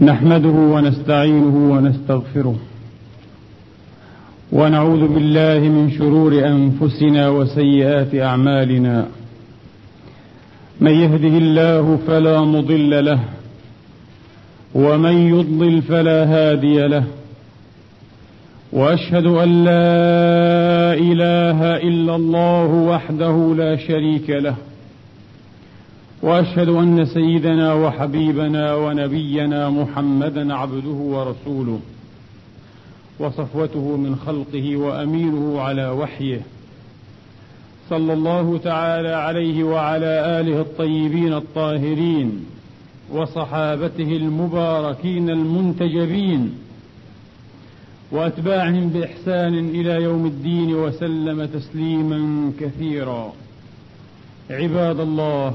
نحمده ونستعينه ونستغفره. ونعوذ بالله من شرور أنفسنا وسيئات أعمالنا. من يهده الله فلا مضل له ومن يضلل فلا هادي له. وأشهد أن لا إله إلا الله وحده لا شريك له. وأشهد أن سيدنا وحبيبنا ونبينا محمدا عبده ورسوله وصفوته من خلقه وأمينه على وحيه. صلى الله تعالى عليه وعلى آله الطيبين الطاهرين وصحابته المباركين المنتجبين وأتباعهم بإحسان إلى يوم الدين وسلم تسليما كثيرا. عباد الله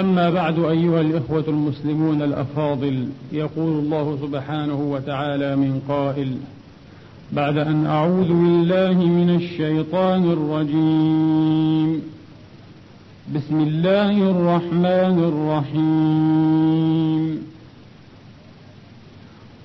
أما بعد أيها الإخوة المسلمون الأفاضل يقول الله سبحانه وتعالى من قائل بعد أن أعوذ بالله من الشيطان الرجيم. بسم الله الرحمن الرحيم.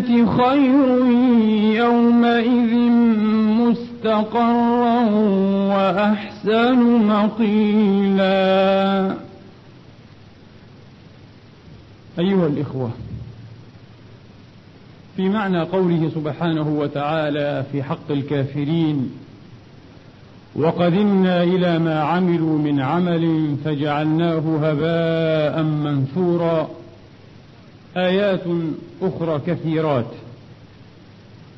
خير يومئذ مستقرا وأحسن مقيلا. أيها الإخوة في معنى قوله سبحانه وتعالى في حق الكافرين وقدمنا إلى ما عملوا من عمل فجعلناه هباء منثورا. آيات أخرى كثيرات.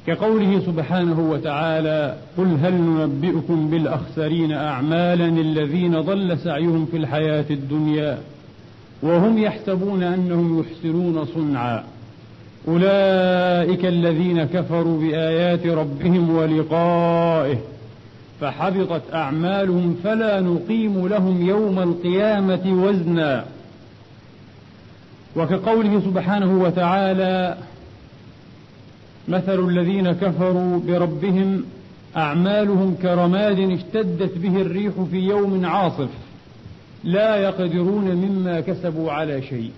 كقوله سبحانه وتعالى قل هل ننبئكم بالأخسرين أعمالا الذين ضل سعيهم في الحياة الدنيا وهم يحسبون أنهم يحسنون صنعا. أولئك الذين كفروا بآيات ربهم ولقائه فحبطت أعمالهم فلا نقيم لهم يوم القيامة وزنا. وكقوله سبحانه وتعالى مثل الذين كفروا بربهم أعمالهم كرماد اشتدت به الريح في يوم عاصف لا يقدرون مما كسبوا على شيء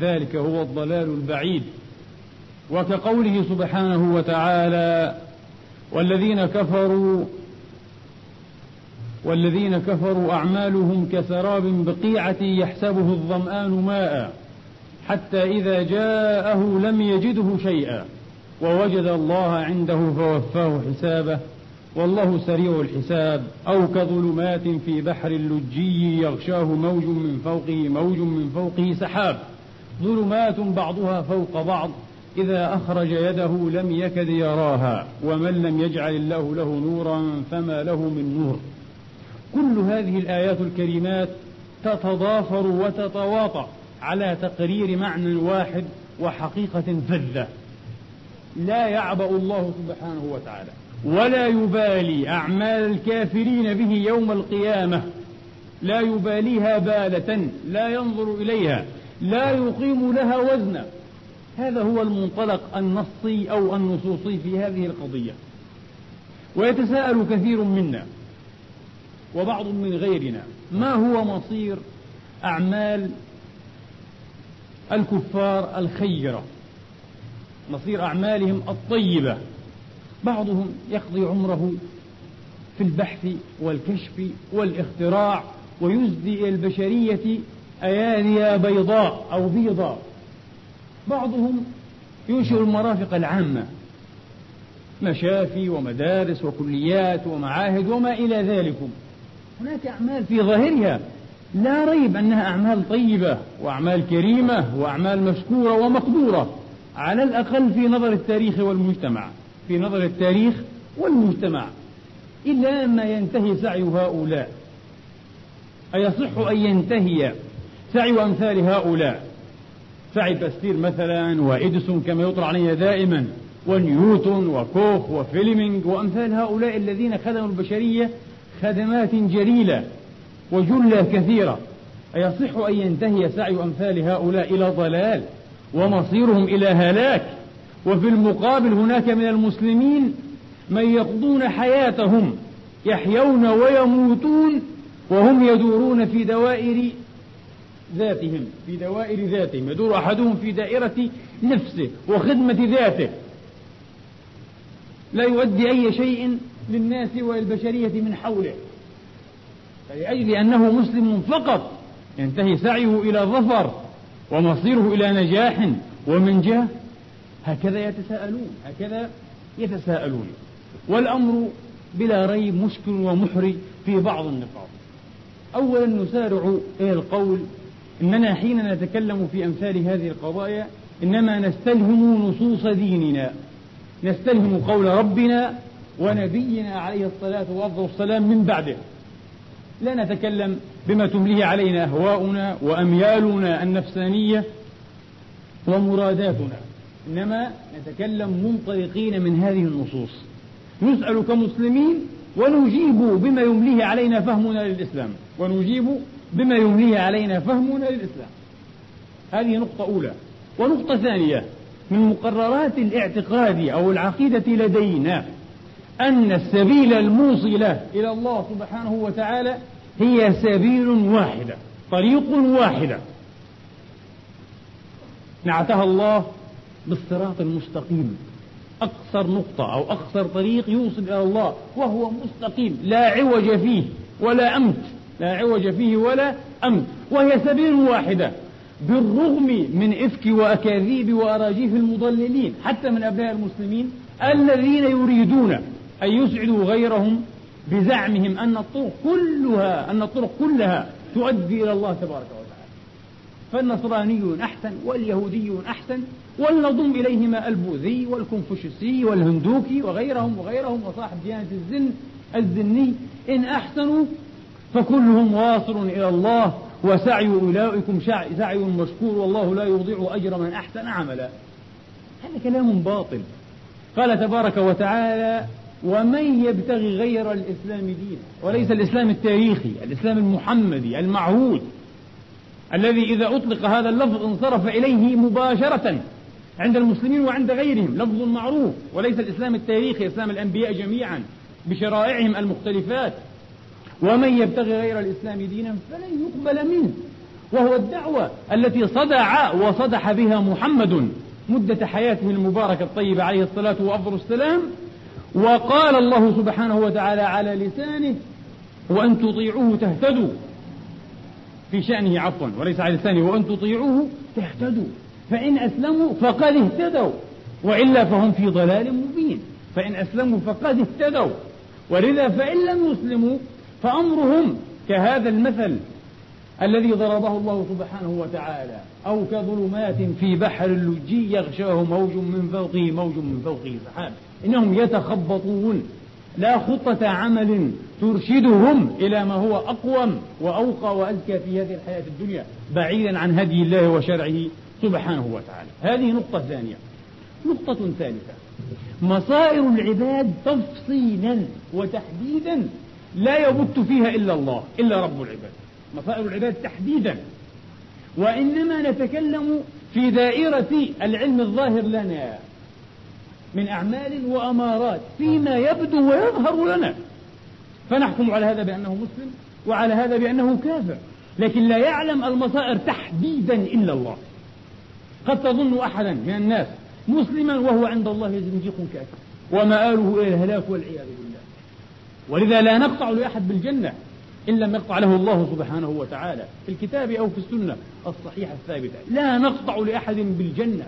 ذلك هو الضلال البعيد وكقوله سبحانه وتعالى والذين كفروا والذين كفروا أعمالهم كسراب بقيعة يحسبه الظمآن ماء حتى إذا جاءه لم يجده شيئا ووجد الله عنده فوفاه حسابه والله سريع الحساب. أو كظلمات في بحر لجي يغشاه موج من فوقه موج من فوقه سحاب. ظلمات بعضها فوق بعض إذا أخرج يده لم يكد يراها. ومن لم يجعل الله له نورا فما له من نور. كل هذه الآيات الكريمات تتضافر وتتواطأ. على تقرير معنى واحد وحقيقة فذة. لا يعبأ الله سبحانه وتعالى ولا يبالي أعمال الكافرين به يوم القيامة. لا يباليها بالة لا ينظر إليها لا يقيم لها وزنا هذا هو المنطلق النصي أو النصوصي في هذه القضية. ويتساءل كثير منا وبعض من غيرنا ما هو مصير أعمال الكفار الخيرة مصير أعمالهم الطيبة. بعضهم يقضي عمره في البحث والكشف والاختراع ويزدي إلى البشرية أيادي بيضاء أو بيضاء. بعضهم ينشئ المرافق العامة مشافي ومدارس وكليات ومعاهد وما إلى ذلك هناك أعمال في ظاهرها لا ريب أنها أعمال طيبة وأعمال كريمة وأعمال مشكورة ومقدورة على الأقل في نظر التاريخ والمجتمع في نظر التاريخ والمجتمع إلا ما ينتهي سعي هؤلاء. أيصح أن ينتهي سعي أمثال هؤلاء؟ سعي باستور مثلا وإديسون كما يطرح علينا دائما ونيوتن وكوخ وفليمنج وأمثال هؤلاء الذين خدموا البشرية خدمات جليلة. وجلى كثيرة أيصح أن ينتهي سعي أمثال هؤلاء إلى ضلال ومصيرهم إلى هلاك. وفي المقابل هناك من المسلمين من يقضون حياتهم يحيون ويموتون وهم يدورون في دوائر ذاتهم في دوائر ذاتهم. يدور أحدهم في دائرة نفسه وخدمة ذاته. لا يؤدي أي شيء للناس والبشرية من حوله. فلأجل أنه مسلم فقط. ينتهي سعيه إلى ظفر ومصيره إلى نجاح. ومنجاه هكذا يتساءلون هكذا يتساءلون. والأمر بلا ريب مشكل ومحرج في بعض النقاط. أولا نسارع إلى القول إننا حين نتكلم في أمثال هذه القضايا إنما نستلهم نصوص ديننا. نستلهم قول ربنا ونبينا عليه الصلاة والسلام من بعده. لا نتكلم بما تمليه علينا أهواؤنا وأميالنا النفسانية ومراداتنا إنما نتكلم منطلقين من هذه النصوص. نسأل كمسلمين ونجيب بما يمليه علينا فهمنا للإسلام ونجيب بما يمليه علينا فهمنا للإسلام. هذه نقطة أولى. ونقطة ثانية من مقررات الاعتقاد أو العقيدة لدينا أن السبيل الموصل إلى الله سبحانه وتعالى هي سبيل واحدة طريق واحدة. نعتها الله بالصراط المستقيم. أقصر نقطة أو أقصر طريق يوصل إلى الله وهو مستقيم لا عوج فيه ولا أمت لا عوج فيه ولا أمت. وهي سبيل واحدة بالرغم من إفك وأكاذيب وأراجيف المضللين حتى من أبناء المسلمين الذين يريدون أن يسعدوا غيرهم بزعمهم أن الطرق كلها أن الطرق كلها تؤدي إلى الله تبارك وتعالى. فالنصراني أحسن واليهودي أحسن ولنضم إليهما البوذي والكونفوشيوسي والهندوكي وغيرهم وغيرهم وصاحب ديانة الزن الزني. إن أحسنوا فكلهم واصل إلى الله وسعي أولئكم سعي مشكور والله لا يضيع أجر من أحسن عملا. هذا كلام باطل. قال تبارك وتعالى ومن يبتغي غير الإسلام دينا وليس الإسلام التاريخي الإسلام المحمدي المعهود الذي إذا أطلق هذا اللفظ انصرف إليه مباشرة عند المسلمين وعند غيرهم لفظ معروف وليس الإسلام التاريخي إسلام الأنبياء جميعا بشرائعهم المختلفات. ومن يبتغي غير الإسلام دينا فلن يقبل منه وهو الدعوة التي صدع وصدح بها محمد مدة حياته المباركة الطيبة عليه الصلاة وأفضل السلام وقال الله سبحانه وتعالى على لسانه وأن تطيعوه تهتدوا. في شأنه عفوا وليس على لسانه وأن تطيعوه تهتدوا. فإن أسلموا فقد اهتدوا. وإلا فهم في ضلال مبين. فإن أسلموا فقد اهتدوا. ولذا فإن لم يسلموا فأمرهم كهذا المثل. الذي ضربه الله سبحانه وتعالى أو كظلمات في بحر اللجي يغشاه موج من فوقه موج من فوقه سحاب إنهم يتخبطون. لا خطة عمل ترشدهم إلى ما هو أقوم وأوقى وأزكى في هذه الحياة الدنيا بعيدا عن هدي الله وشرعه سبحانه وتعالى. هذه نقطة ثانية. نقطة ثالثة. مصائر العباد تفصيلا وتحديدا لا يبت فيها إلا الله إلا رب العباد. مصائر العباد تحديدا. وإنما نتكلم في دائرة العلم الظاهر لنا من أعمال وأمارات فيما يبدو ويظهر لنا. فنحكم على هذا بأنه مسلم وعلى هذا بأنه كافر لكن لا يعلم المصائر تحديدا إلا الله. قد تظن أحدا من الناس مسلما وهو عند الله زنديق كافر ومآله إلى الهلاك والعياذ بالله. ولذا لا نقطع لأحد بالجنة. إن لم يقطع له الله سبحانه وتعالى في الكتاب أو في السنة الصحيحة الثابتة. لا نقطع لأحد بالجنة.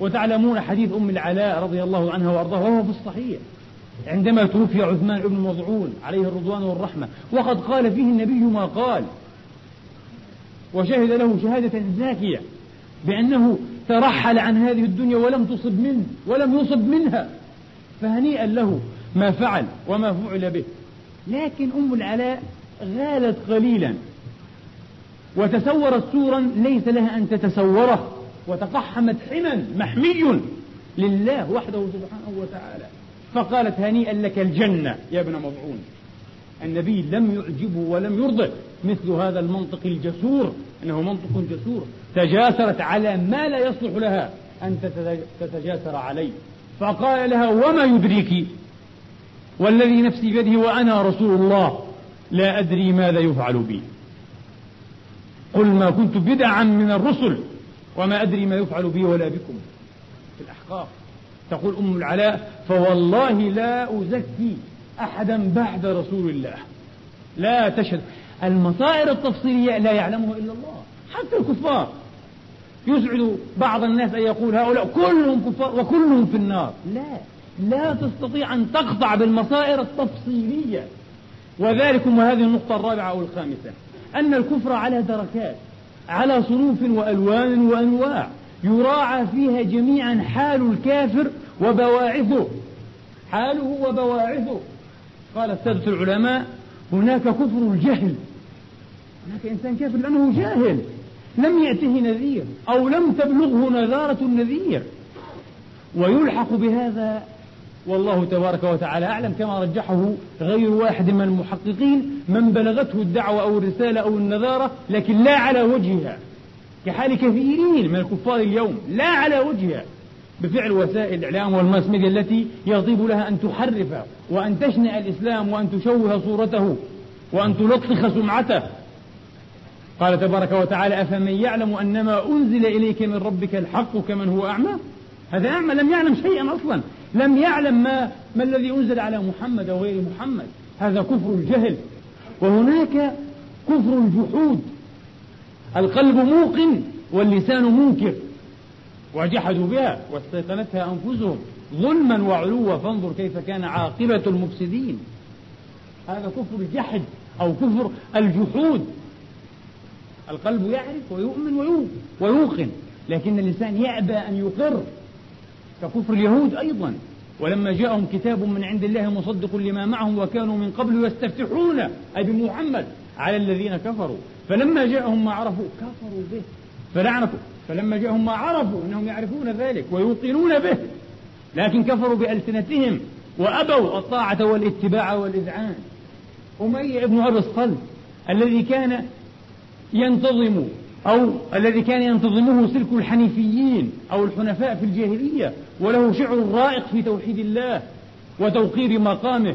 وتعلمون حديث أم العلاء رضي الله عنها وأرضاها وهو في الصحيح. عندما توفي عثمان بن مضعون عليه الرضوان والرحمة وقد قال فيه النبي ما قال. وشهد له شهادة زاكية بأنه ترحل عن هذه الدنيا ولم تصب منه ولم يصب منها. فهنيئا له ما فعل وما فعل به. لكن أم العلاء غالت قليلا. وتسورت سورا ليس لها أن تتسوره وتقحمت حما محمي لله وحده سبحانه وتعالى. فقالت هنيئا لك الجنة يا ابن مضعون. النبي لم يعجبه ولم يرضه. مثل هذا المنطق الجسور إنه منطق جسور. تجاسرت على ما لا يصلح لها أن تتجاسر عليه. فقال لها وما يدريك؟ والذي نفسي بيده وأنا رسول الله. لا أدري ماذا يفعل بي. قل ما كنت بدعا من الرسل وما أدري ما يفعل بي ولا بكم. في الأحقاف تقول أم العلاء فوالله لا أزكي احدا بعد رسول الله. لا تشهد. المصائر التفصيلية لا يعلمها إلا الله. حتى الكفار. يسعد بعض الناس أن يقول هؤلاء كلهم كفار وكلهم في النار. لا. لا تستطيع أن تقطع بالمصائر التفصيلية. وذلك وهذه النقطة الرابعة أو الخامسة. أن الكفر على دركات على صنوف وألوان وأنواع يراعى فيها جميعا حال الكافر وبواعثه. حاله وبواعثه. قال السادة العلماء هناك كفر الجهل. هناك إنسان كافر لأنه جاهل. لم يأته نذير أو لم تبلغه نذارة النذير. ويلحق بهذا والله تبارك وتعالى أعلم كما رجحه غير واحد من المحققين من بلغته الدعوة أو الرسالة أو النذارة لكن لا على وجهها. كحال كثيرين من الكفار اليوم لا على وجهها. بفعل وسائل الإعلام والماس ميديا التي يطيب لها أن تحرف وأن تشنع الإسلام وأن تشوه صورته وأن تلطخ سمعته. قال تبارك وتعالى أفمن يعلم أنما أنزل إليك من ربك الحق كمن هو أعمى؟ هذا أعمى لم يعلم شيئا أصلا. لم يعلم ما, ما الذي أنزل على محمد أو غير محمد. هذا كفر الجهل. وهناك كفر الجحود. القلب موقن واللسان منكر. وجحدوا بها واستيقنتها أنفسهم. ظلما وعلوا. فانظر كيف كان عاقبة المفسدين. هذا كفر الجحد أو كفر الجحود. القلب يعرف ويؤمن ويوقن. لكن الإنسان يأبى أن يقر. ككفر اليهود أيضا. ولما جاءهم كتاب من عند الله مصدق لما معهم وكانوا من قبل يستفتحون. أي بمحمد على الذين كفروا. فلما جاءهم ما عرفوا كفروا به. فلعنة فلما جاءهم ما عرفوا أنهم يعرفون ذلك ويوقنون به. لكن كفروا بألسنتهم وأبوا الطاعة والاتباع والإذعان. أمية بن أبي الصلب الذي كان ينتظم أو الذي كان ينتظمه سلك الحنيفيين أو الحنفاء في الجاهلية وله شعر رائق في توحيد الله وتوقير مقامه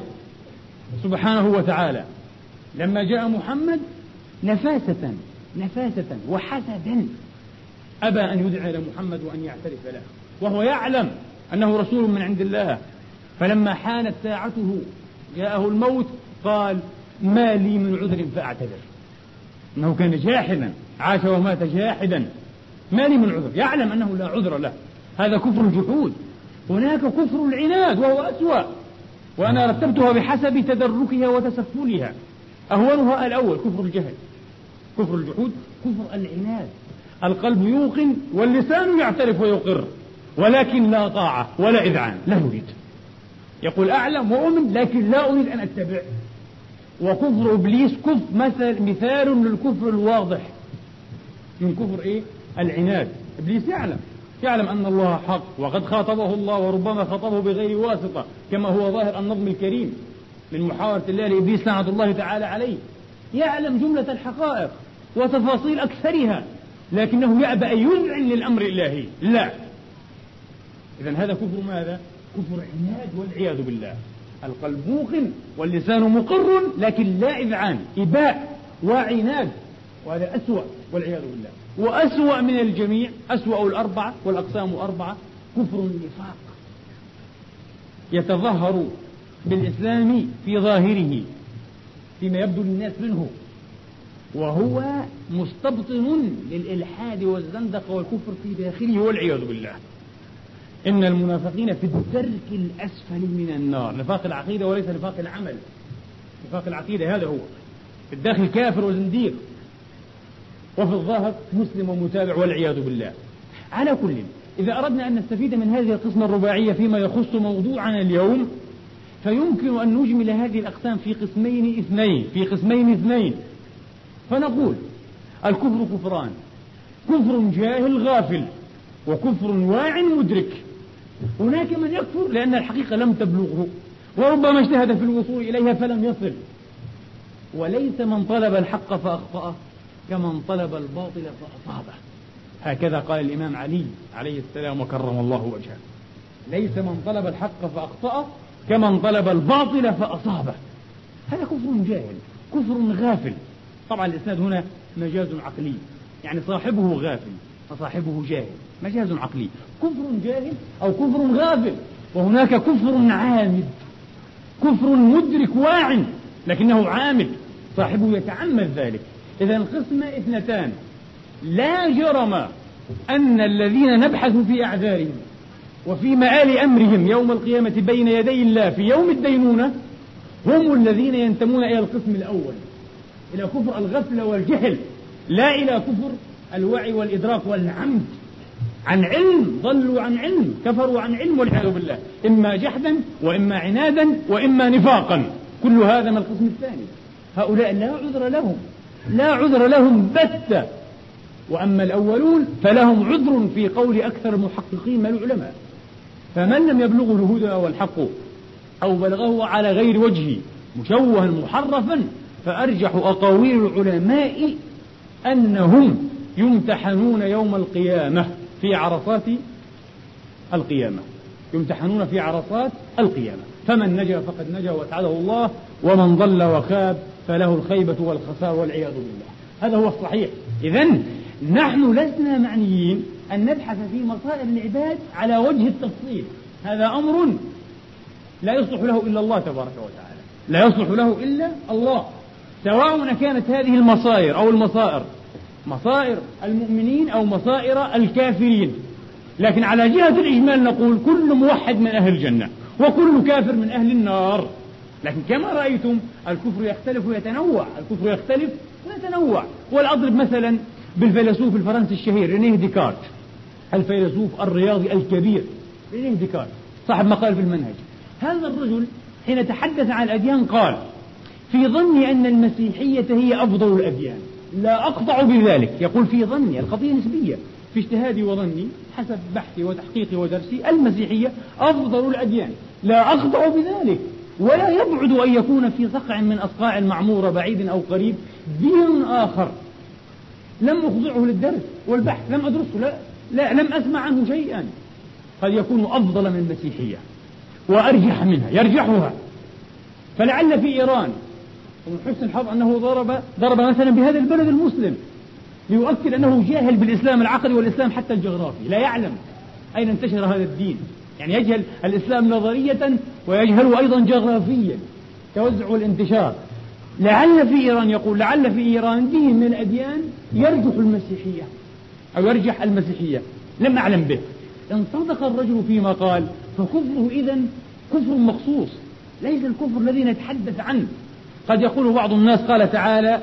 سبحانه وتعالى. لما جاء محمد نفاسة نفاسة وحسدا أبى أن يدعى إلى محمد وأن يعترف له وهو يعلم أنه رسول من عند الله. فلما حانت ساعته جاءه الموت قال ما لي من عذر فأعتذر. أنه كان جاحدا عاش ومات جاحدا ما لي من عذر يعلم أنه لا عذر له. هذا كفر الجحود. هناك كفر العناد وهو أسوأ. وأنا رتبتها بحسب تدركها وتسفلها. أهونها الأول كفر الجهل. كفر الجحود كفر العناد. القلب يوقن واللسان يعترف ويقر. ولكن لا طاعة ولا إذعان. لا يريد يقول أعلم وأؤمن لكن لا أريد أن أتبع. وكفر إبليس كف مثل مثال للكفر الواضح. من كفر إيه؟ العناد. إبليس يعلم. يعلم أن الله حق وقد خاطبه الله وربما خاطبه بغير واسطة كما هو ظاهر النظم الكريم من محاورة الله لإبليس لعنة الله تعالى عليه. يعلم جملة الحقائق وتفاصيل أكثرها لكنه يأبى أن يذعن للأمر الإلهي. لا. إذا هذا كفر ماذا؟ كفر عناد والعياذ بالله. القلب موقن واللسان مقر لكن لا إذعان إباء وعناد. وهذا أسوأ والعياذ بالله. وأسوأ من الجميع أسوأ الأربعة والأقسام أربعة كفر النفاق. يتظهر بالإسلام في ظاهره فيما يبدو للناس منه. وهو مستبطن للإلحاد والزندقة والكفر في داخله والعياذ بالله. إن المنافقين في الدرك الأسفل من النار. نفاق العقيدة وليس نفاق العمل. نفاق العقيدة هذا هو. في الداخل كافر وزنديق. وفي الظاهر مسلم ومتابع والعياذ بالله. على كل إذا أردنا أن نستفيد من هذه القسمة الرباعية فيما يخص موضوعنا اليوم فيمكن أن نجمل هذه الأقسام في قسمين اثنين في قسمين اثنين. فنقول الكفر كفران كفر جاهل غافل وكفر واع مدرك. هناك من يكفر لأن الحقيقة لم تبلغه وربما اجتهد في الوصول إليها فلم يصل. وليس من طلب الحق فأخطأه. كمن طلب الباطل فأصابه. هكذا قال الإمام علي عليه السلام وكرم الله وجهه. ليس من طلب الحق فأخطأه كمن طلب الباطل فأصابه. هذا كفر جاهل كفر غافل. طبعا الإسناد هنا مجاز عقلي يعني صاحبه غافل فصاحبه جاهل. مجاز عقلي. كفر جاهل أو كفر غافل وهناك كفر عامد. كفر مدرك واع لكنه عامد. صاحبه يتعمد ذلك. إذا القسمة اثنتان. لا جرم أن الذين نبحث في أعذارهم وفي مآل أمرهم يوم القيامة بين يدي الله في يوم الدينونة هم الذين ينتمون إلى القسم الأول. إلى كفر الغفلة والجهل لا إلى كفر الوعي والإدراك والعمد. عن علم ضلوا عن علم كفروا عن علم والعياذ بالله. إما جحدا وإما عنادا وإما نفاقا. كل هذا من القسم الثاني. هؤلاء لا عذر لهم. لا عذر لهم بتة. وأما الأولون فلهم عذر في قول أكثر المحققين من العلماء. فمن لم يبلغه الهدى والحق أو بلغه على غير وجهه مشوها محرفا فأرجح أقاويل العلماء أنهم يمتحنون يوم القيامة في عرصات القيامة. يمتحنون في عرصات القيامة. فمن نجا فقد نجا واسعده الله ومن ضل وخاب فله الخيبة والخسار والعياذ بالله. هذا هو الصحيح. إذا نحن لسنا معنيين أن نبحث في مصائر العباد على وجه التفصيل. هذا أمر لا يصلح له إلا الله تبارك وتعالى. لا يصلح له إلا الله. سواء كانت هذه المصائر أو المصائر مصائر المؤمنين أو مصائر الكافرين. لكن على جهة الإجمال نقول كل موحد من أهل الجنة وكل كافر من أهل النار. لكن كما رأيتم الكفر يختلف ويتنوع الكفر يختلف ويتنوع. والأضرب مثلا بالفيلسوف الفرنسي الشهير رينيه ديكارت. الفيلسوف الرياضي الكبير رينيه ديكارت صاحب مقال في المنهج. هذا الرجل حين تحدث عن الأديان قال في ظني أن المسيحية هي أفضل الأديان. لا أقطع بذلك. يقول في ظني القضية نسبية. في اجتهادي وظني حسب بحثي وتحقيقي ودرسي المسيحية أفضل الأديان. لا أخضع بذلك. ولا يبعد أن يكون في صقع من أصقاع المعمورة بعيد أو قريب دين آخر. لم أخضعه للدرس والبحث لم أدرسه لا, لا لم أسمع عنه شيئا. قد يكون أفضل من المسيحية وأرجح منها يرجحها. فلعل في إيران ومن حسن الحظ أنه ضرب ضرب مثلا بهذا البلد المسلم ليؤكد أنه جاهل بالإسلام العقدي والإسلام حتى الجغرافي. لا يعلم أين انتشر هذا الدين. يعني يجهل الإسلام نظرية ويجهله أيضا جغرافيا توزع والانتشار لعل في إيران يقول لعل في إيران دين من الأديان يرجح المسيحية أو يرجح المسيحية. لم أعلم به. إن صدق الرجل فيما قال فكفره إذا كفر مخصوص ليس الكفر الذي نتحدث عنه. قد يقول بعض الناس قال تعالى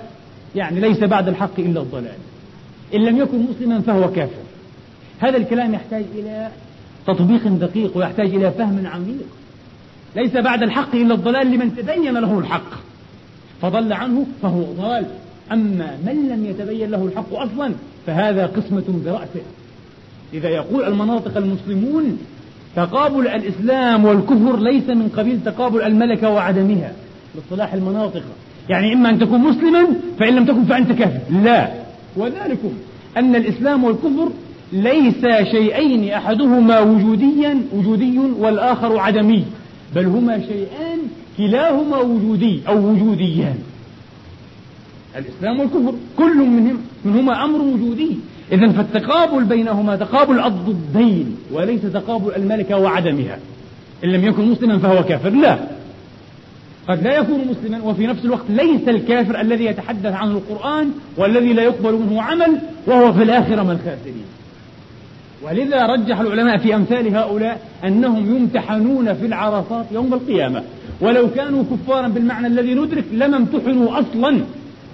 يعني ليس بعد الحق إلا الضلال. إن لم يكن مسلما فهو كافر. هذا الكلام يحتاج إلى تطبيق دقيق ويحتاج إلى فهم عميق. ليس بعد الحق إلا الضلال لمن تبين له الحق. فضل عنه فهو ضال أما من لم يتبين له الحق أصلا فهذا قسمة برأسه. إذا يقول المناطق المسلمون تقابل الإسلام والكفر ليس من قبيل تقابل الملكة وعدمها باصطلاح المناطق. يعني إما أن تكون مسلما فإن لم تكن فأنت كافر. لا. وذلكم أن الإسلام والكفر ليس شيئين أحدهما وجوديا وجودي والآخر عدمي بل هما شيئان كلاهما وجودي أو وجوديان. الإسلام والكفر كل منهم منهما أمر وجودي. إذا فالتقابل بينهما تقابل الضدين وليس تقابل الملكة وعدمها. إن لم يكن مسلما فهو كافر لا. قد لا يكون مسلما وفي نفس الوقت ليس الكافر الذي يتحدث عنه القرآن والذي لا يقبل منه عمل وهو في الآخرة من الخاسرين. ولذا رجح العلماء في أمثال هؤلاء أنهم يمتحنون في العرصات يوم القيامة. ولو كانوا كفارا بالمعنى الذي ندرك لما امتحنوا أصلا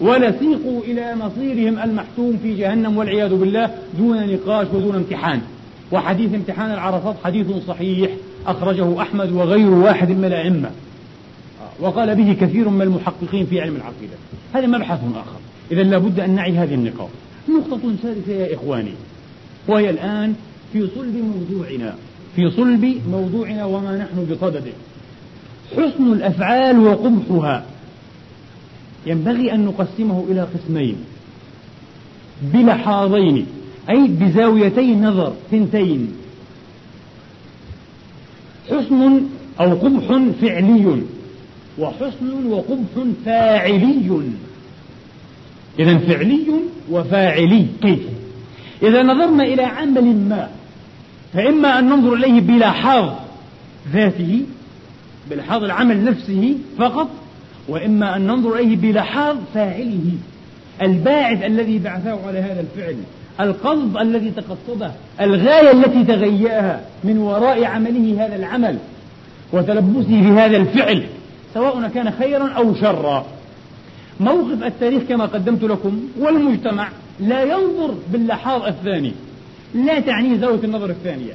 ولسيقوا إلى مصيرهم المحتوم في جهنم والعياذ بالله دون نقاش ودون امتحان. وحديث امتحان العرفات حديث صحيح أخرجه أحمد وغير واحد من الأئمة. وقال به كثير من المحققين في علم العقيدة. هذا مبحث آخر. إذا لابد أن نعي هذه النقاط. نقطة ثالثة يا إخواني. وهي الآن في صلب موضوعنا في صلب موضوعنا وما نحن بصدده حسن الأفعال وقبحها. ينبغي أن نقسمه إلى قسمين. بلحاظين أي بزاويتي نظر ثنتين. حسن أو قبح فعلي وحسن وقبح فاعلي. إذا فعلي وفاعلي كيف؟ إذا نظرنا إلى عمل ما فإما أن ننظر إليه بلحاظ ذاته بلحاظ العمل نفسه فقط وإما أن ننظر إليه بلحاظ فاعله. الباعث الذي بعثه على هذا الفعل القصد الذي تقصده الغاية التي تغيأها من وراء عمله هذا العمل وتلبسه بهذا الفعل سواء كان خيرا أو شرا. موقف التاريخ كما قدمت لكم والمجتمع لا ينظر باللحاظ الثاني لا تعنيه زاوية النظر الثانية.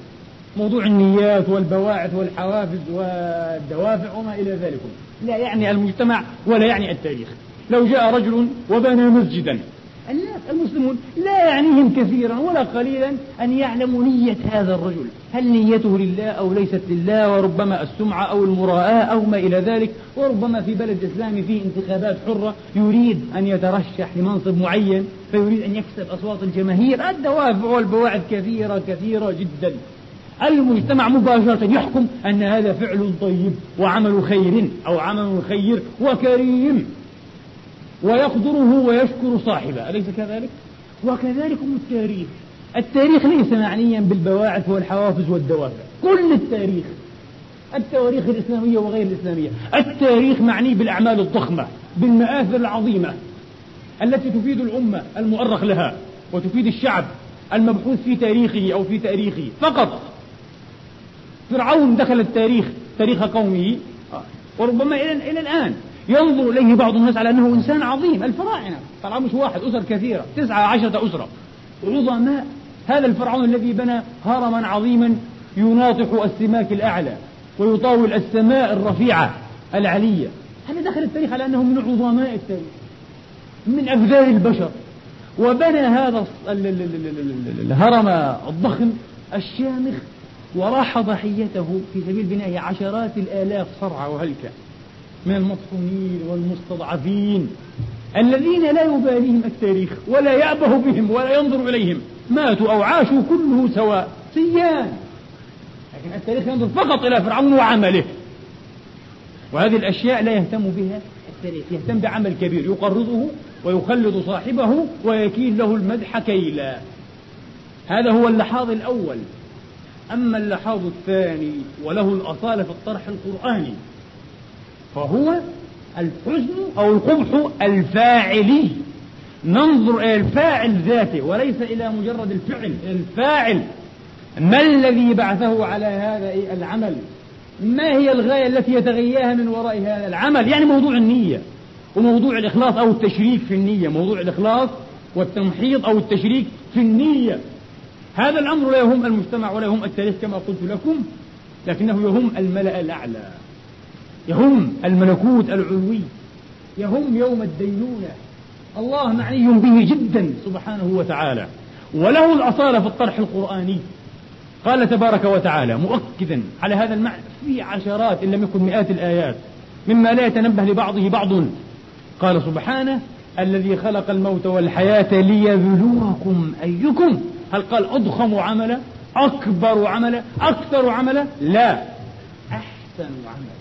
موضوع النيات والبواعث والحوافز والدوافع وما إلى ذلك. لا يعني المجتمع ولا يعني التاريخ. لو جاء رجل وبنى مسجدا الناس المسلمون لا يعنيهم كثيرا ولا قليلا أن يعلموا نية هذا الرجل. هل نيته لله أو ليست لله؟ وربما السمعة أو المراءة أو ما إلى ذلك. وربما في بلد إسلامي فيه انتخابات حرة يريد أن يترشح لمنصب معين فيريد أن يكسب أصوات الجماهير. الدوافع والبواعث كثيرة كثيرة جدا. المجتمع مباشرة يحكم أن هذا فعل طيب وعمل خير أو عمل خير وكريم. ويقدره ويشكر صاحبه. أليس كذلك؟ وكذلك التاريخ. التاريخ ليس معنيا بالبواعث والحوافز والدوافع. كل التاريخ التواريخ الإسلامية وغير الإسلامية. التاريخ معني بالأعمال الضخمة بالمآثر العظيمة التي تفيد الأمة المؤرخ لها وتفيد الشعب المبحوث في تاريخه أو في تاريخه. فقط فرعون دخل التاريخ تاريخ قومه وربما إلى إلى الآن. ينظر إليه بعض الناس على أنه إنسان عظيم الفراعنة. فرعون مش واحد أسر كثيرة تسعة عشرة أسرة. عظماء هذا الفرعون الذي بنى هرما عظيما يناطح السماك الأعلى ويطاول السماء الرفيعة العلية. هذا دخل التاريخ على أنه من عظماء التاريخ من أفذار البشر. وبنى هذا الهرم الضخم الشامخ وراح ضحيته في سبيل بناء عشرات الآلاف صرعى وهلكة. من المطحونين والمستضعفين الذين لا يباليهم التاريخ ولا يأبه بهم ولا ينظر إليهم. ماتوا أو عاشوا كله سواء سيان لكن التاريخ ينظر فقط إلى فرعون وعمله. وهذه الأشياء لا يهتم بها التاريخ. يهتم بعمل كبير. يقرضه ويخلد صاحبه ويكيل له المدح كيلا. هذا هو اللحاظ الأول. أما اللحاظ الثاني وله الأصالة في الطرح القرآني فهو الحزن أو القبح الفاعلي. ننظر إلى الفاعل ذاته وليس إلى مجرد الفعل الفاعل. ما الذي بعثه على هذا العمل؟ ما هي الغاية التي يتغياها من وراء هذا العمل؟ يعني موضوع النية وموضوع الإخلاص أو التشريك في النية. موضوع الإخلاص والتمحيض أو التشريك في النية. هذا الأمر لا يهم المجتمع ولا يهم التاريخ كما قلت لكم لكنه يهم الملأ الأعلى. يهم الملكوت العلوي يهم يوم الدينونة. الله معني به جدا سبحانه وتعالى. وله الأصالة في الطرح القرآني. قال تبارك وتعالى مؤكدا على هذا المعنى في عشرات إن لم يكن مئات الآيات مما لا يتنبه لبعضه بعض. قال سبحانه الذي خلق الموت والحياة ليبلوكم أيكم. هل قال أضخم عملا أكبر عملا أكثر عملا؟ لا. أحسن عملا.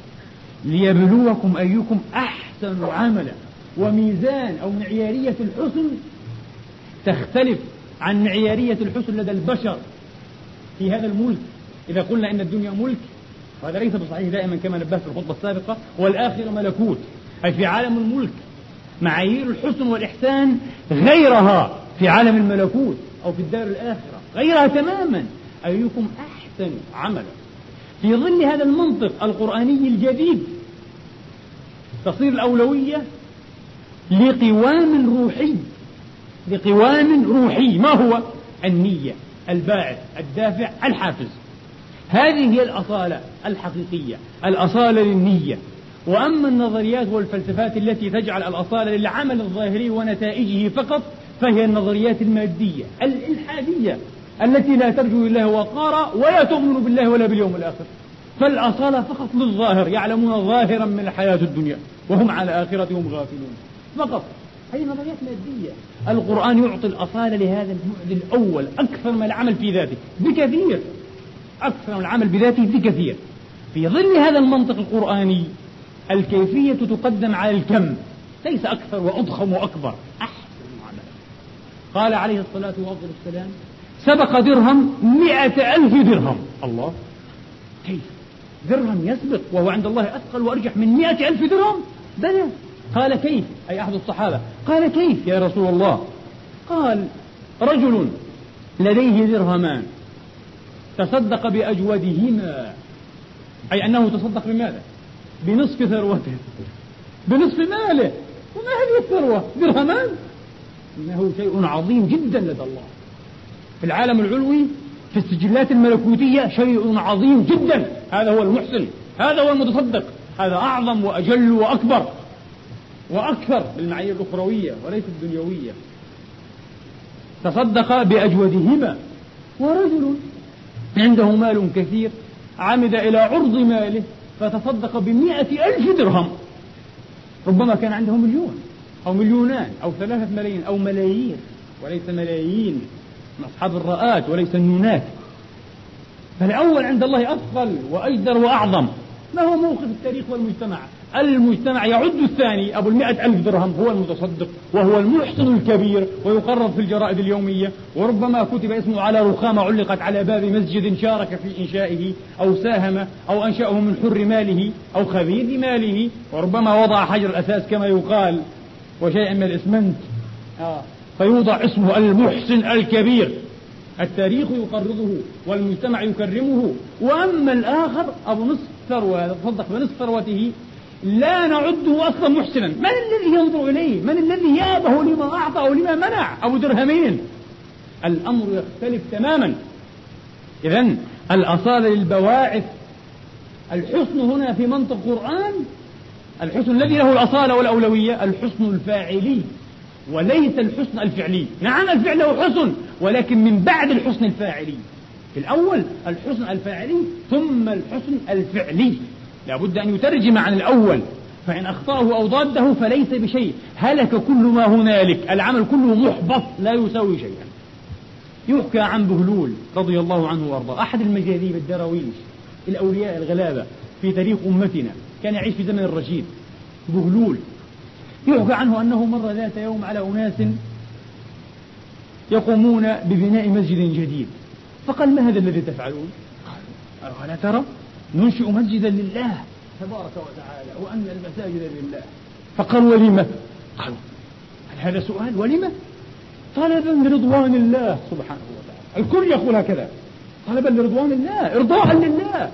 ليبلوكم أيكم أحسن عملا. وميزان أو معيارية الحسن تختلف عن معيارية الحسن لدى البشر في هذا الملك. إذا قلنا إن الدنيا ملك وهذا ليس بصحيح دائما كما نبهت في الخطبة السابقة والآخرة ملكوت. أي في عالم الملك معايير الحسن والإحسان غيرها في عالم الملكوت أو في الدار الآخرة. غيرها تماما. أيكم أحسن عملا. في ظل هذا المنطق القرآني الجديد. تصير الأولوية لقوام روحي لقوام روحي. ما هو؟ النية الباعث الدافع الحافز. هذه هي الأصالة الحقيقية الأصالة للنية. وأما النظريات والفلسفات التي تجعل الأصالة للعمل الظاهري ونتائجه فقط فهي النظريات المادية الإلحادية. التي لا ترجو الله وقارا ولا تؤمن بالله ولا باليوم الآخر. فالأصالة فقط للظاهر يعلمون ظاهرا من الحياة الدنيا وهم على آخرتهم غافلون. فقط. هذه نظريات مادية. القرآن يعطي الأصالة لهذا البعد الأول أكثر من العمل في ذاته بكثير. أكثر من العمل بذاته بكثير. في ظل هذا المنطق القرآني الكيفية تقدم على الكم. ليس أكثر وأضخم وأكبر. أحسن عمل قال عليه الصلاة والسلام سبق درهم مئة ألف درهم. الله. كيف؟ درهم يسبق وهو عند الله أثقل وأرجح من مئة ألف درهم؟ بلى. قال كيف؟ أي أحد الصحابة. قال كيف يا رسول الله؟ قال رجل لديه درهمان تصدق بأجودهما. أي أنه تصدق بماذا؟ بنصف ثروته. بنصف ماله. وما هذه الثروة؟ درهمان؟ إنه شيء عظيم جدا لدى الله. في العالم العلوي في السجلات الملكوتية شيء عظيم جدا. هذا هو المحسن. هذا هو المتصدق. هذا أعظم وأجل وأكبر. وأكثر بالمعايير الأخروية وليس الدنيوية. تصدق بأجودهما. ورجل عنده مال كثير عمد إلى عرض ماله فتصدق بمئة ألف درهم. ربما كان عنده مليون أو مليونان أو ثلاثة ملايين أو ملايين وليس ملايين. أصحاب الرآت وليس النونات فالأول عند الله أفضل وأجدر وأعظم. ما هو موقف التاريخ والمجتمع؟ المجتمع يعد الثاني. أبو المئة ألف درهم هو المتصدق وهو المحسن الكبير ويقرر في الجرائد اليومية. وربما كتب اسمه على رخامة علقت على باب مسجد شارك في إنشائه أو ساهم أو أنشأه من حر ماله أو خبيث ماله. وربما وضع حجر الأساس كما يقال. وشيئا من الإسمنت. آه. فيوضع اسمه المحسن الكبير. التاريخ يقرضه والمجتمع يكرمه. وأما الآخر أبو نصف ثروة تصدق بنصف ثروته لا نعده أصلا محسنا. من الذي ينظر إليه؟ من الذي يابه لما أعطى أو لما منع؟ أبو درهمين. الأمر يختلف تماما. إذا الأصالة للبواعث. الحسن هنا في منطق القرآن الحسن الذي له الأصالة والأولوية الحسن الفاعلي. وليس الحسن الفعلي. نعم الفعل له حسن ولكن من بعد الحسن الفاعلي. في الأول الحسن الفاعلي ثم الحسن الفعلي. لابد أن يترجم عن الأول. فإن أخطأه أو ضاده فليس بشيء. هلك كل ما هنالك. العمل كله محبط لا يساوي شيئا. يحكى عن بهلول رضي الله عنه وأرضاه أحد المجاذيب الدراويش الأولياء الغلابة في تاريخ أمتنا. كان يعيش في زمن الرشيد. بهلول يحكى عنه أنه مر ذات يوم على أناس يقومون ببناء مسجد جديد. فقال ما هذا الذي تفعلون؟ قال ألا ترى؟ ننشئ مسجدا لله تبارك وتعالى وأن المساجد لله. فقال ولم قال هل هذا سؤال؟ ولم طلبا لرضوان الله سبحانه وتعالى. الكل يقول هكذا. طلبا لرضوان الله إرضاء لله.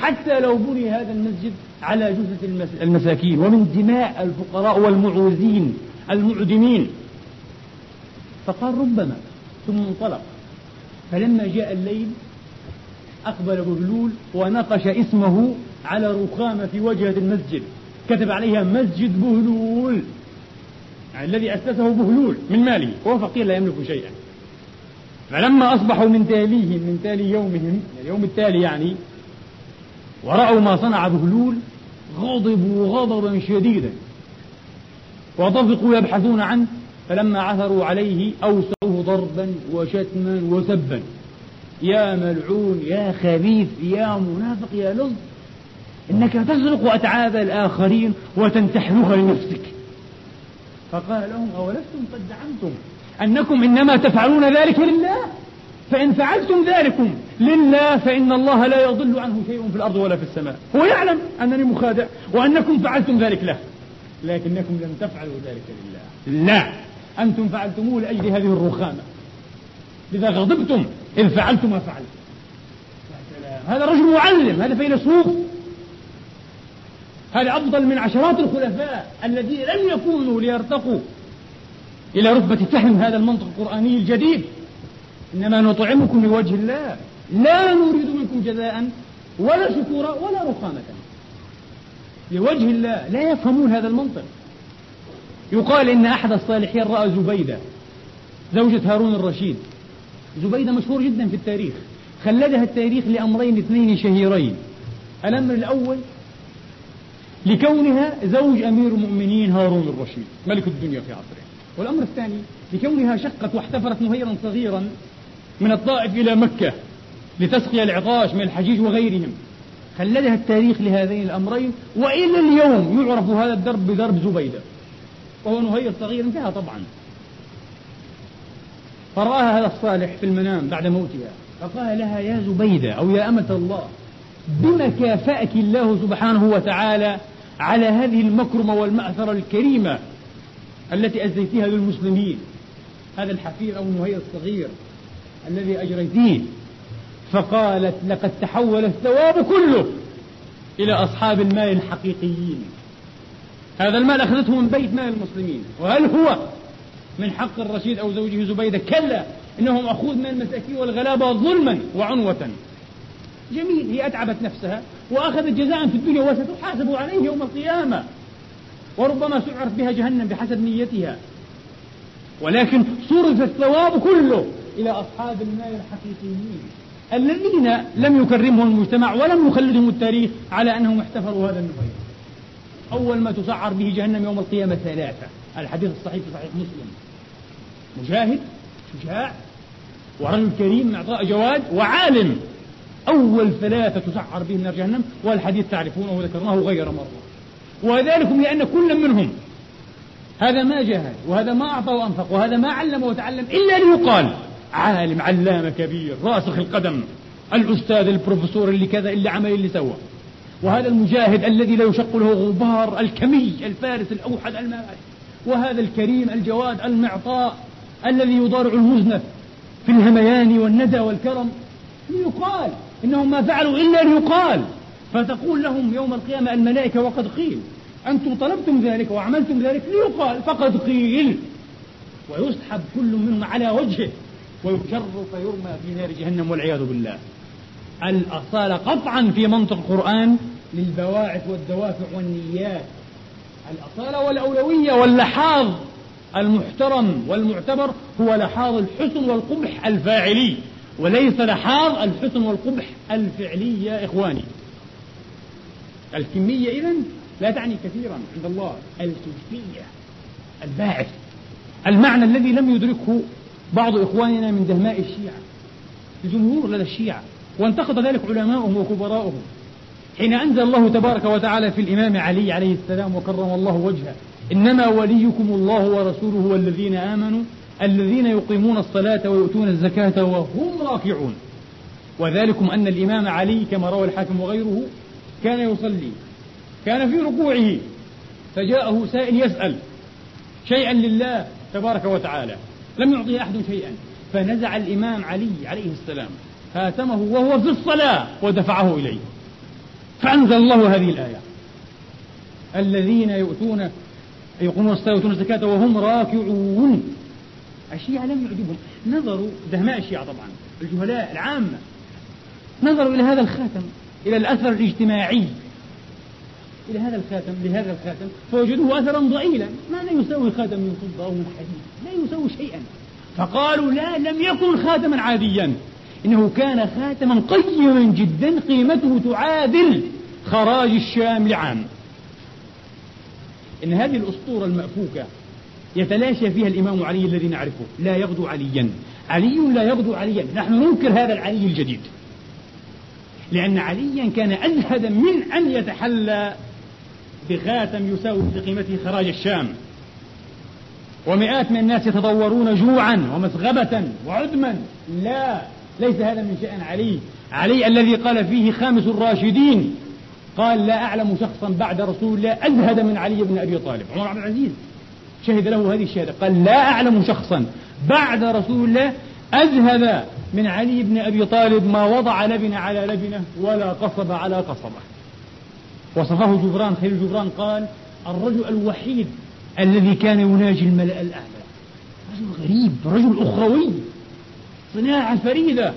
حتى لو بني هذا المسجد على جثث المساكين ومن دماء الفقراء والمعوزين المعدمين. فقال ربما ثم انطلق. فلما جاء الليل أقبل بهلول ونقش اسمه على رخامة في واجهة المسجد. كتب عليها مسجد بهلول يعني الذي أسسه بهلول من ماله وهو فقير لا يملك شيئا. فلما أصبحوا من تاليهم من تالي يومهم اليوم التالي يعني ورأوا ما صنع بهلول غضبوا غضبا شديدا. وطفقوا يبحثون عنه فلما عثروا عليه أوسعوه ضربا وشتما وسبا. يا ملعون يا خبيث يا منافق يا لص إنك تسرق أتعاب الآخرين وتنتحلها لنفسك. فقال لهم أولستم قد زعمتم أنكم إنما تفعلون ذلك لله؟ فإن فعلتم ذلكم لله فإن الله لا يضل عنه شيء في الأرض ولا في السماء. هو يعلم أنني مخادع وأنكم فعلتم ذلك له. لكنكم لم تفعلوا ذلك لله. لا. أنتم فعلتموه لأجل هذه الرخامة. لذا غضبتم إذ فعلتم ما فعلتم. هذا رجل معلم هذا فيلسوف هذا أفضل من عشرات الخلفاء الذين لم يكونوا ليرتقوا إلى رتبة فهم هذا المنطق القرآني الجديد. إنما نطعمكم لوجه الله. لا نريد منكم جزاء ولا شكورا ولا رخامة. لوجه الله. لا يفهمون هذا المنطق. يقال إن أحد الصالحين رأى زبيدة زوجة هارون الرشيد. زبيدة مشهور جدا في التاريخ. خلدها التاريخ لأمرين اثنين شهيرين. الأمر الأول لكونها زوج أمير المؤمنين هارون الرشيد ملك الدنيا في عصره. والأمر الثاني لكونها شقت واحتفرت مهيرا صغيرا من الطائف إلى مكة لتسقي العطاش من الحجيج وغيرهم. خلدها التاريخ لهذين الأمرين وإلى اليوم يعرف هذا الدرب بدرب زبيدة. وهو نهير صغير انتهى طبعا. فرآها هذا الصالح في المنام بعد موتها. فقال لها يا زبيدة أو يا أمة الله بما كافأك الله سبحانه وتعالى على هذه المكرمة والمأثرة الكريمة التي أزيتيها للمسلمين؟ هذا الحفير أو النهير الصغير. الذي أجريتيه. فقالت لقد تحول الثواب كله إلى أصحاب المال الحقيقيين. هذا المال أخذته من بيت مال المسلمين. وهل هو من حق الرشيد أو زوجه زبيدة؟ كلا إنه مأخوذ من المساكين والغلابة ظلما وعنوة. جميل هي أتعبت نفسها وأخذت جزاء في الدنيا وستحاسب عليه يوم القيامة. وربما سعرت بها جهنم بحسب نيتها. ولكن صرف الثواب كله إلى أصحاب المال الحقيقيين. الذين لم يكرمهم المجتمع ولم يخلدهم التاريخ على أنهم احتفروا هذا النفير أول ما تسعر به جهنم يوم القيامة ثلاثة. الحديث الصحيح في صحيح مسلم. مجاهد شجاع ورجل كريم معطاء جواد وعالم. أول ثلاثة تسعر بهم نار جهنم والحديث تعرفونه وذكرناه غير مرة. وذلكم لأن كل منهم هذا ما جاهد وهذا ما أعطى وأنفق وهذا ما علم وتعلم إلا ليقال. عالم علامة كبير راسخ القدم الأستاذ البروفيسور اللي كذا اللي عمل اللي سوى. وهذا المجاهد الذي لا يشق له غبار الكمي الفارس الأوحد المال وهذا الكريم الجواد المعطاء الذي يضارع المزنف في الهميان والندى والكرم ليقال إنهم ما فعلوا إلا ليقال. فتقول لهم يوم القيامة الملائكة وقد قيل أنتم طلبتم ذلك وعملتم ذلك ليقال فقد قيل. ويسحب كل منهم على وجهه. ويجر فيرمى في نار جهنم والعياذ بالله. الأصالة قطعا في منطق القرآن للبواعث والدوافع والنيات؟ الأصالة والأولوية واللحاظ المحترم والمعتبر هو لحاظ الحسن والقبح الفاعلي وليس لحاظ الحسن والقبح الفعلي يا إخواني. الكمية إذن لا تعني كثيرا عند الله الكيفية الباعث المعنى الذي لم يدركه بعض إخواننا من دهماء الشيعة الجمهور لدى الشيعة وانتقد ذلك علماؤهم وكبراؤهم. حين أنزل الله تبارك وتعالى في الإمام علي عليه السلام وكرم الله وجهه إنما وليكم الله ورسوله والذين آمنوا الذين يقيمون الصلاة ويؤتون الزكاة وهم راكعون. وذلكم أن الإمام علي كما روى الحاكم وغيره كان يصلي كان في ركوعه فجاءه سائل يسأل شيئا لله تبارك وتعالى. لم يعطيه أحد شيئا. فنزع الإمام علي عليه السلام هاتمه وهو في الصلاة ودفعه إليه. فأنزل الله هذه الآية. الذين يؤتون يقومون الصلاة ويؤتون الزكاة وهم راكعون. الشيعة لم يعجبهم. نظروا دهماء الشيعة طبعا الجهلاء العامة نظروا إلى هذا الخاتم إلى الأثر الاجتماعي. إلى هذا الخاتم لهذا الخاتم. فوجدوه أثرا ضئيلا. ما لا يساوي خاتم من فضة أو من حديد. لا يساوي شيئا. فقالوا لا لم يكن خاتما عاديا. إنه كان خاتما قيما جدا قيمته تعادل خراج الشام لعام. إن هذه الأسطورة المأفوكة يتلاشى فيها الإمام علي الذي نعرفه. لا يغدو عليا. علي لا يغدو عليا. نحن ننكر هذا العلي الجديد. لأن عليا كان أزهد من أن يتحلى بخاتم يساوي بقيمته خراج الشام. ومئات من الناس يتضورون جوعا ومسغبة وعدما. لا ليس هذا من شأن علي. علي الذي قال فيه خامس الراشدين قال لا أعلم شخصا بعد رسول الله أزهد من علي بن أبي طالب. عمر عبد العزيز شهد له هذه الشهادة قال لا أعلم شخصا بعد رسول الله أزهد من علي بن أبي طالب ما وضع لبن على لبنة ولا قصب على قصبة. وصفه جبران خليل جبران قال الرجل الوحيد الذي كان يناجي الملأ الأعلى. رجل غريب رجل أخروي صناعة فريدة.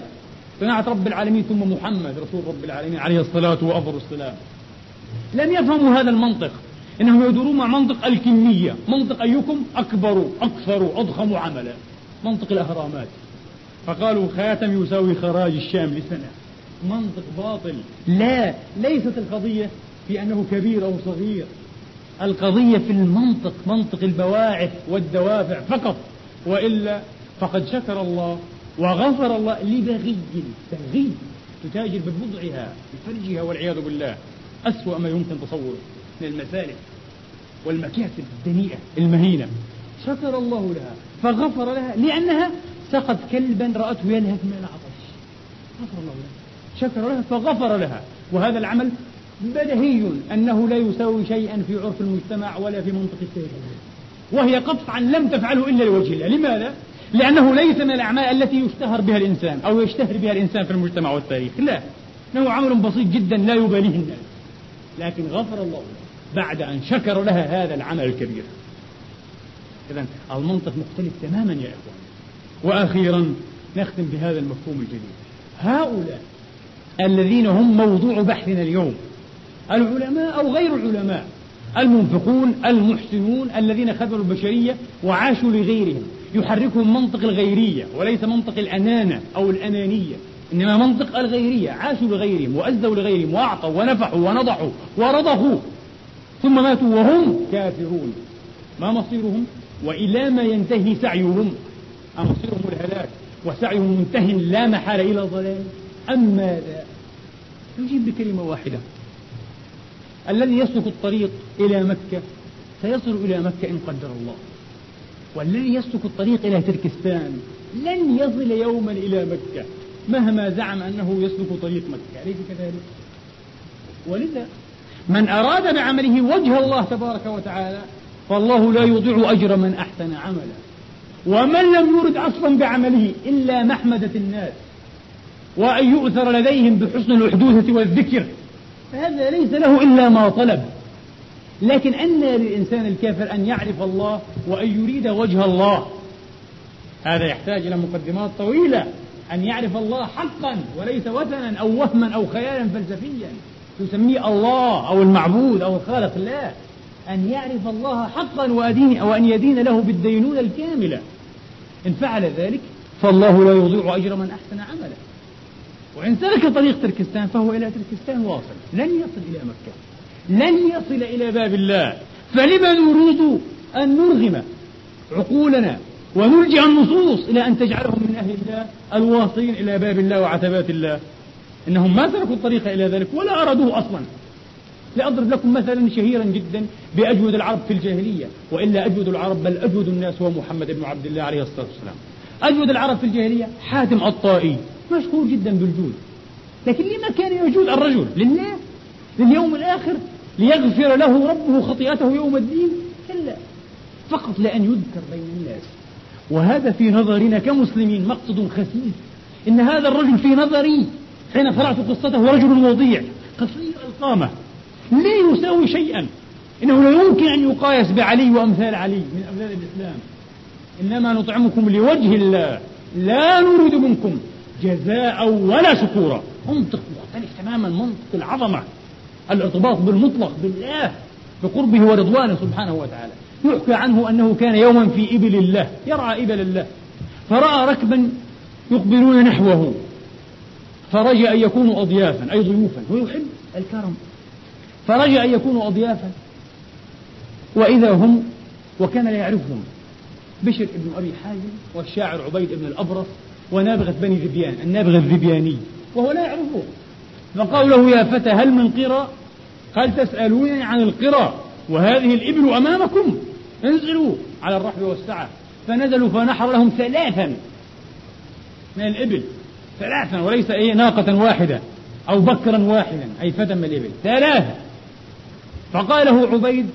صناعة رب العالمين ثم محمد رسول رب العالمين عليه الصلاة وأفضل السلام. لم يفهموا هذا المنطق. إنهم يدورون مع منطق الكمية. منطق أيكم أكبر أكثر أضخم عملا. منطق الأهرامات. فقالوا خاتم يساوي خراج الشام لسنة. منطق باطل. لا ليست القضية في أنه كبير أو صغير. القضية في المنطق منطق البواعث والدوافع فقط وإلا فقد شكر الله وغفر الله لبغي بغي تتاجر ببضعها بفرجها والعياذ بالله. أسوأ ما يمكن تصوره من المسالك والمكاسب الدنيئة المهينة. شكر الله لها فغفر لها لأنها سقط كلبا رأته يلهث من العطش. غفر الله لها. شكر لها فغفر لها. وهذا العمل بدهي أنه لا يساوي شيئا في عرف المجتمع ولا في منطق السير وهي قطعا لم تفعله إلا لوجه الله. لماذا؟ لأنه ليس من الأعمال التي يشتهر بها الإنسان أو يشتهر بها الإنسان في المجتمع والتاريخ. لا. إنه عمل بسيط جدا لا يباليه الناس. لكن غفر الله بعد أن شكر لها هذا العمل الكبير. إذا المنطق مختلف تماما يا إخوان. وأخيرا نختم بهذا المفهوم الجديد. هؤلاء الذين هم موضوع بحثنا اليوم العلماء أو غير العلماء المنفقون المحسنون الذين خدموا البشرية وعاشوا لغيرهم. يحركهم منطق الغيرية وليس منطق الأنانة أو الأنانية إنما منطق الغيرية. عاشوا لغيرهم وأزوا لغيرهم وأعطوا ونفحوا ونضحوا ورضخوا. ثم ماتوا وهم كافرون. ما مصيرهم؟ وإلى ما ينتهي سعيهم. أمصيرهم الهلاك وسعيهم منتهٍ لا محالة إلى ضلال أم ماذا؟ نجيب بكلمة واحدة. الذي يسلك الطريق إلى مكة سيصل إلى مكة إن قدر الله. والذي يسلك الطريق إلى تركستان لن يصل يوما إلى مكة مهما زعم أنه يسلك طريق مكة. أليس كذلك؟ ولذا من أراد بعمله وجه الله تبارك وتعالى فالله لا يضيع أجر من أحسن عملا. ومن لم يرد أصلا بعمله إلا محمدة الناس وأن يؤثر لديهم بحسن الأحدوثة والذكر فهذا ليس له إلا ما طلب. لكن أن للإنسان الكافر أن يعرف الله وأن يريد وجه الله هذا يحتاج إلى مقدمات طويلة. أن يعرف الله حقا وليس وثنا أو وهما أو خيالا فلسفيا. تسميه الله أو المعبود أو الخالق لا. أن يعرف الله حقا وأدين أو أن يدين له بالدينونة الكاملة. إن فعل ذلك فالله لا يضيع أجر من أحسن عملا وإن سلك طريق تركستان فهو إلى تركستان واصل. لن يصل إلى مكة. لن يصل إلى باب الله. فلما نريد أن نرغم عقولنا ونلجأ النصوص إلى أن تجعلهم من أهل الله الواصلين إلى باب الله وعتبات الله. إنهم ما تركوا الطريق إلى ذلك ولا أرادوه أصلا. لأضرب لكم مثلا شهيرا جدا بأجود العرب في الجاهلية. وإلا أجود العرب بل أجود الناس هو محمد بن عبد الله عليه الصلاة والسلام. أجود العرب في الجاهلية حاتم الطائي. مشهور جدا بالجود. لكن لما كان يجود الرجل لله لليوم الآخر ليغفر له ربه خطيئته يوم الدين كلا. فقط لأن يذكر بين الناس. وهذا في نظرنا كمسلمين مقصد خسيس. إن هذا الرجل في نظري حين قرأت قصته رجل وضيع قصير القامة لا يساوي شيئا. إنه لا يمكن أن يقايس بعلي وأمثال علي من أمثال الإسلام. إنما نطعمكم لوجه الله لا نريد منكم. جزاء ولا شكورا. منطق مختلف تماما منطق العظمة. الارتباط بالمطلق بالله بقربه ورضوانه سبحانه وتعالى. يحكى عنه أنه كان يوما في إبل الله يرعى إبل الله. فرأى ركبا يقبلون نحوه. فرجى أن يكونوا أضيافا أي ضيوفا. ويحب الكرم. فرجى أن يكونوا أضيافا. وإذا هم وكان لا يعرفهم. بشر بن أبي حازم والشاعر عبيد بن الأبرص ونابغة بني ذبيان النابغة الذبياني وهو لا يعرفه. فقالوا له يا فتى هل من قرى قال تسألونني عن القرى وهذه الإبل أمامكم. انزلوا على الرحب والسعة. فنزلوا فنحر لهم ثلاثا من الإبل. ثلاثا وليس أي ناقة واحدة أو بكرا واحدا أي فتى من الإبل. ثلاثة فقال له عبيد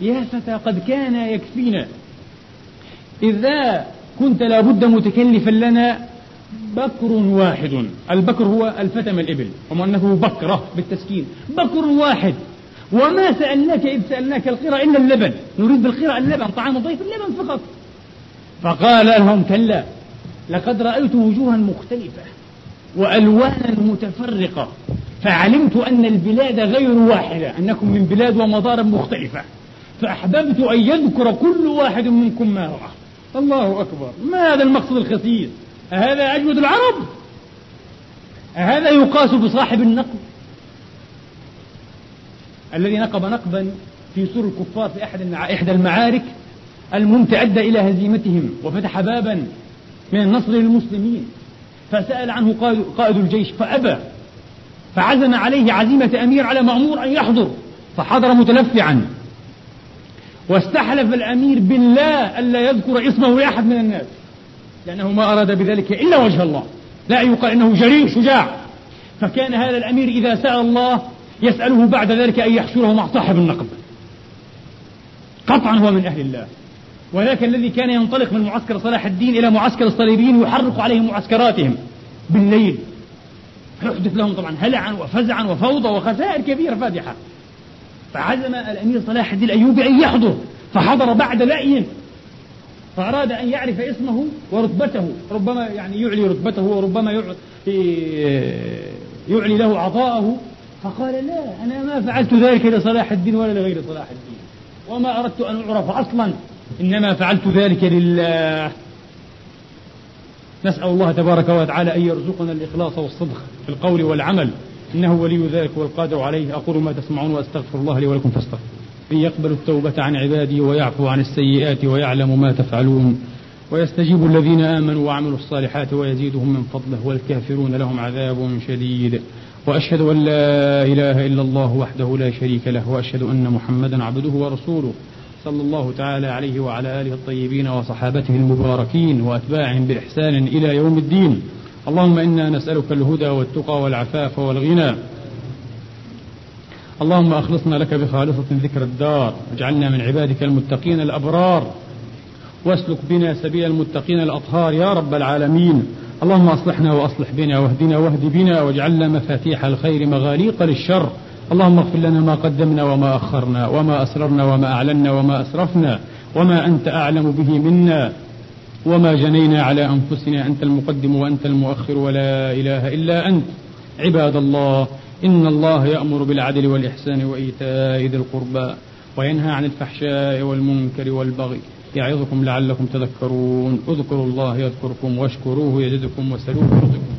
يا فتى قد كان يكفينا. إذا كنت لابد متكلفا لنا بكر واحد. البكر هو الفتى من الإبل ومؤنثه بكرة بالتسكين. بكر واحد. وما سألناك إذ سألناك القرى إلا اللبن. نريد بالقرى اللبن طعام الضيف اللبن فقط. فقال لهم كلا لقد رأيت وجوها مختلفة وألوانا متفرقة فعلمت أن البلاد غير واحدة أنكم من بلاد ومضارب مختلفة فأحببت أن يذكر كل واحد منكم ما رأى. الله أكبر. ما هذا المقصد الخسيس أهذا أجود العرب؟ أهذا يقاس بصاحب النقب؟ الذي نقب نقبا في سور الكفار في أحد إحدى المعارك المهم أدى إلى هزيمتهم وفتح بابا من النصر للمسلمين. فسأل عنه قائد الجيش فأبى فعزم عليه عزيمة أمير على مأمور أن يحضر فحضر متلفعا. واستحلف الأمير بالله ألا يذكر اسمه لأحد من الناس. لأنه ما أراد بذلك إلا وجه الله. لا يقال إنه جريء شجاع. فكان هذا الأمير إذا سأل الله يسأله بعد ذلك أن يحشره مع صاحب النقب. قطعا هو من أهل الله. وذاك الذي كان ينطلق من معسكر صلاح الدين إلى معسكر الصليبيين يحرق عليهم معسكراتهم بالليل. يحدث لهم طبعا هلعا وفزعا وفوضى وخسائر كبيرة فادحة. فعزم الأمير صلاح الدين الأيوبي أن يحضر. فحضر بعد لأي فأراد أن يعرف اسمه ورتبته ربما يعني يعلي رتبته وربما يعلي له عطاءه. فقال لا أنا ما فعلت ذلك لصلاح الدين ولا لغير صلاح الدين وما أردت أن أعرف أصلا إنما فعلت ذلك لله. نسأل الله تبارك وتعالى أن يرزقنا الإخلاص والصدق في القول والعمل إنه ولي ذلك والقادر عليه. أقول ما تسمعون وأستغفر الله لي ولكم فاستغفر إن يقبل التوبة عن عبادي ويعفو عن السيئات ويعلم ما تفعلون ويستجيب الذين آمنوا وعملوا الصالحات ويزيدهم من فضله والكافرون لهم عذاب شديد وأشهد أن لا إله إلا الله وحده لا شريك له وأشهد أن محمدا عبده ورسوله صلى الله تعالى عليه وعلى آله الطيبين وصحابته المباركين وأتباعهم بإحسان إلى يوم الدين. اللهم إنا نسألك الهدى والتقى والعفاف والغنى. اللهم أخلصنا لك بخالصة ذكر الدار واجعلنا من عبادك المتقين الأبرار. واسلك بنا سبيل المتقين الأطهار يا رب العالمين. اللهم أصلحنا وأصلح بنا واهدنا واهد بنا واجعلنا مفاتيح الخير مغاليق للشر. اللهم اغفر لنا ما قدمنا وما أخرنا وما أسررنا وما أعلنا وما أسرفنا وما أنت أعلم به منا. وما جنينا على أنفسنا أنت المقدم وأنت المؤخر ولا إله إلا أنت. عباد الله إن الله يأمر بالعدل والإحسان وإيتاء ذي القربى وينهى عن الفحشاء والمنكر والبغي يعظكم لعلكم تذكرون. اذكروا الله يذكركم واشكروه يزدكم وسلوه يرزقكم.